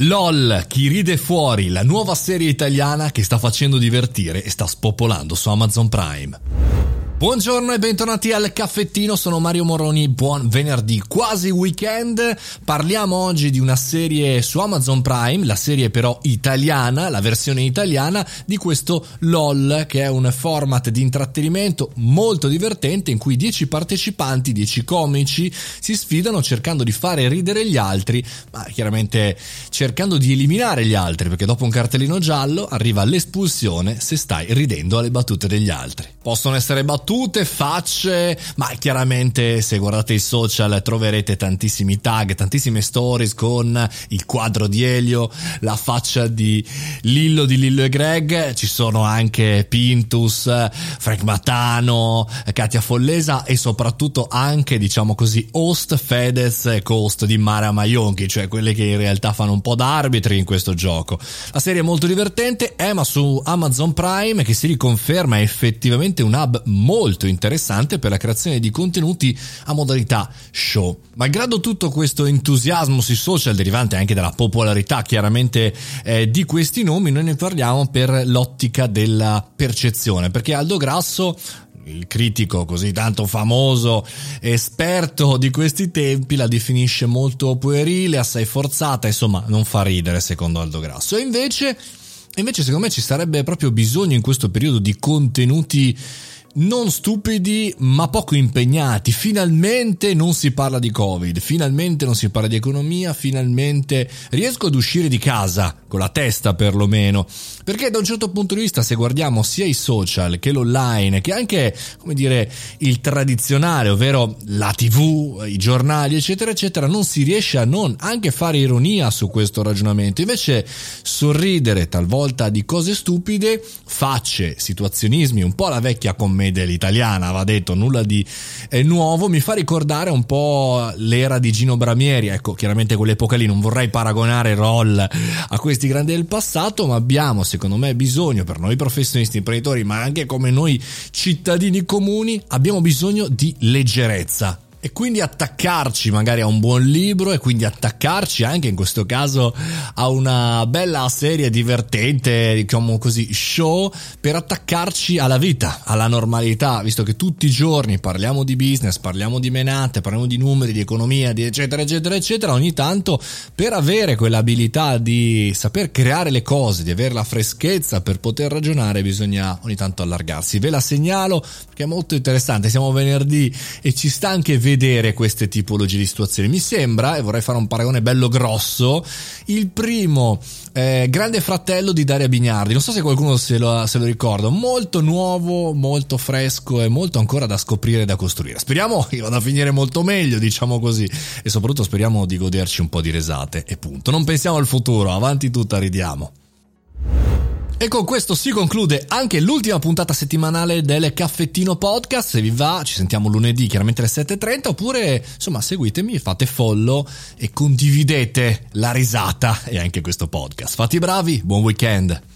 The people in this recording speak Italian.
LOL, chi ride fuori, la nuova serie italiana che sta facendo divertire e sta spopolando su Amazon Prime. Buongiorno e bentornati al caffettino, sono Mario Moroni, buon venerdì, quasi weekend. Parliamo oggi di una serie su Amazon Prime, la serie però italiana, la versione italiana di questo LOL, che è un format di intrattenimento molto divertente in cui 10 partecipanti, 10 comici si sfidano cercando di fare ridere gli altri, ma chiaramente cercando di eliminare gli altri, perché dopo un cartellino giallo arriva l'espulsione se stai ridendo alle battute degli altri. Possono essere battute battute, facce, ma chiaramente se guardate i social troverete tantissimi tag, tantissime stories con il quadro di Elio, la faccia di Lillo di Lillo e Greg, ci sono anche Pintus, Frank Matano, Katia Follesa e soprattutto anche, diciamo così, host Fedez e co-host di Mara Maionchi, cioè quelle che in realtà fanno un po' da arbitri in questo gioco. La serie è molto divertente, è ma su Amazon Prime che si riconferma effettivamente un hub molto molto interessante per la creazione di contenuti a modalità show. Malgrado tutto questo entusiasmo sui social derivante anche dalla popolarità chiaramente eh, di questi nomi, noi ne parliamo per l'ottica della percezione, perché Aldo Grasso il critico così tanto famoso, esperto di questi tempi, la definisce molto puerile, assai forzata, insomma, non fa ridere secondo Aldo Grasso. E invece, invece secondo me ci sarebbe proprio bisogno in questo periodo di contenuti non stupidi ma poco impegnati. Finalmente non si parla di Covid, finalmente non si parla di economia, finalmente riesco ad uscire di casa con la testa perlomeno. Perché da un certo punto di vista, se guardiamo sia i social che l'online, che anche, come dire, il tradizionale, ovvero la TV, i giornali, eccetera, eccetera, non si riesce a non anche fare ironia su questo ragionamento. Invece sorridere talvolta di cose stupide, facce, situazionismi, un po' la vecchia commedia italiana, va detto, nulla di eh, nuovo, mi fa ricordare un po' l'era di Gino Bramieri, ecco, chiaramente quell'epoca lì non vorrei paragonare Roll a questi grandi del passato, ma abbiamo secondo me bisogno per noi professionisti imprenditori, ma anche come noi cittadini comuni, abbiamo bisogno di leggerezza e quindi attaccarci magari a un buon libro e quindi attaccarci anche in questo caso a una bella serie divertente, diciamo così, show per attaccarci alla vita, alla normalità, visto che tutti i giorni parliamo di business, parliamo di menate, parliamo di numeri, di economia, di eccetera eccetera eccetera, ogni tanto per avere quell'abilità di saper creare le cose, di avere la freschezza per poter ragionare bisogna ogni tanto allargarsi. Ve la segnalo perché è molto interessante, siamo venerdì e ci sta anche vedere vedere queste tipologie di situazioni. Mi sembra, e vorrei fare un paragone bello grosso, il primo eh, Grande Fratello di Daria Bignardi. Non so se qualcuno se lo, se lo ricorda. Molto nuovo, molto fresco e molto ancora da scoprire e da costruire. Speriamo che vada a finire molto meglio, diciamo così. E soprattutto speriamo di goderci un po' di risate. E punto. Non pensiamo al futuro, avanti tutta ridiamo. E con questo si conclude anche l'ultima puntata settimanale del Caffettino Podcast. Se vi va, ci sentiamo lunedì, chiaramente alle 7.30, oppure insomma seguitemi, fate follow e condividete la risata e anche questo podcast. Fate i bravi, buon weekend!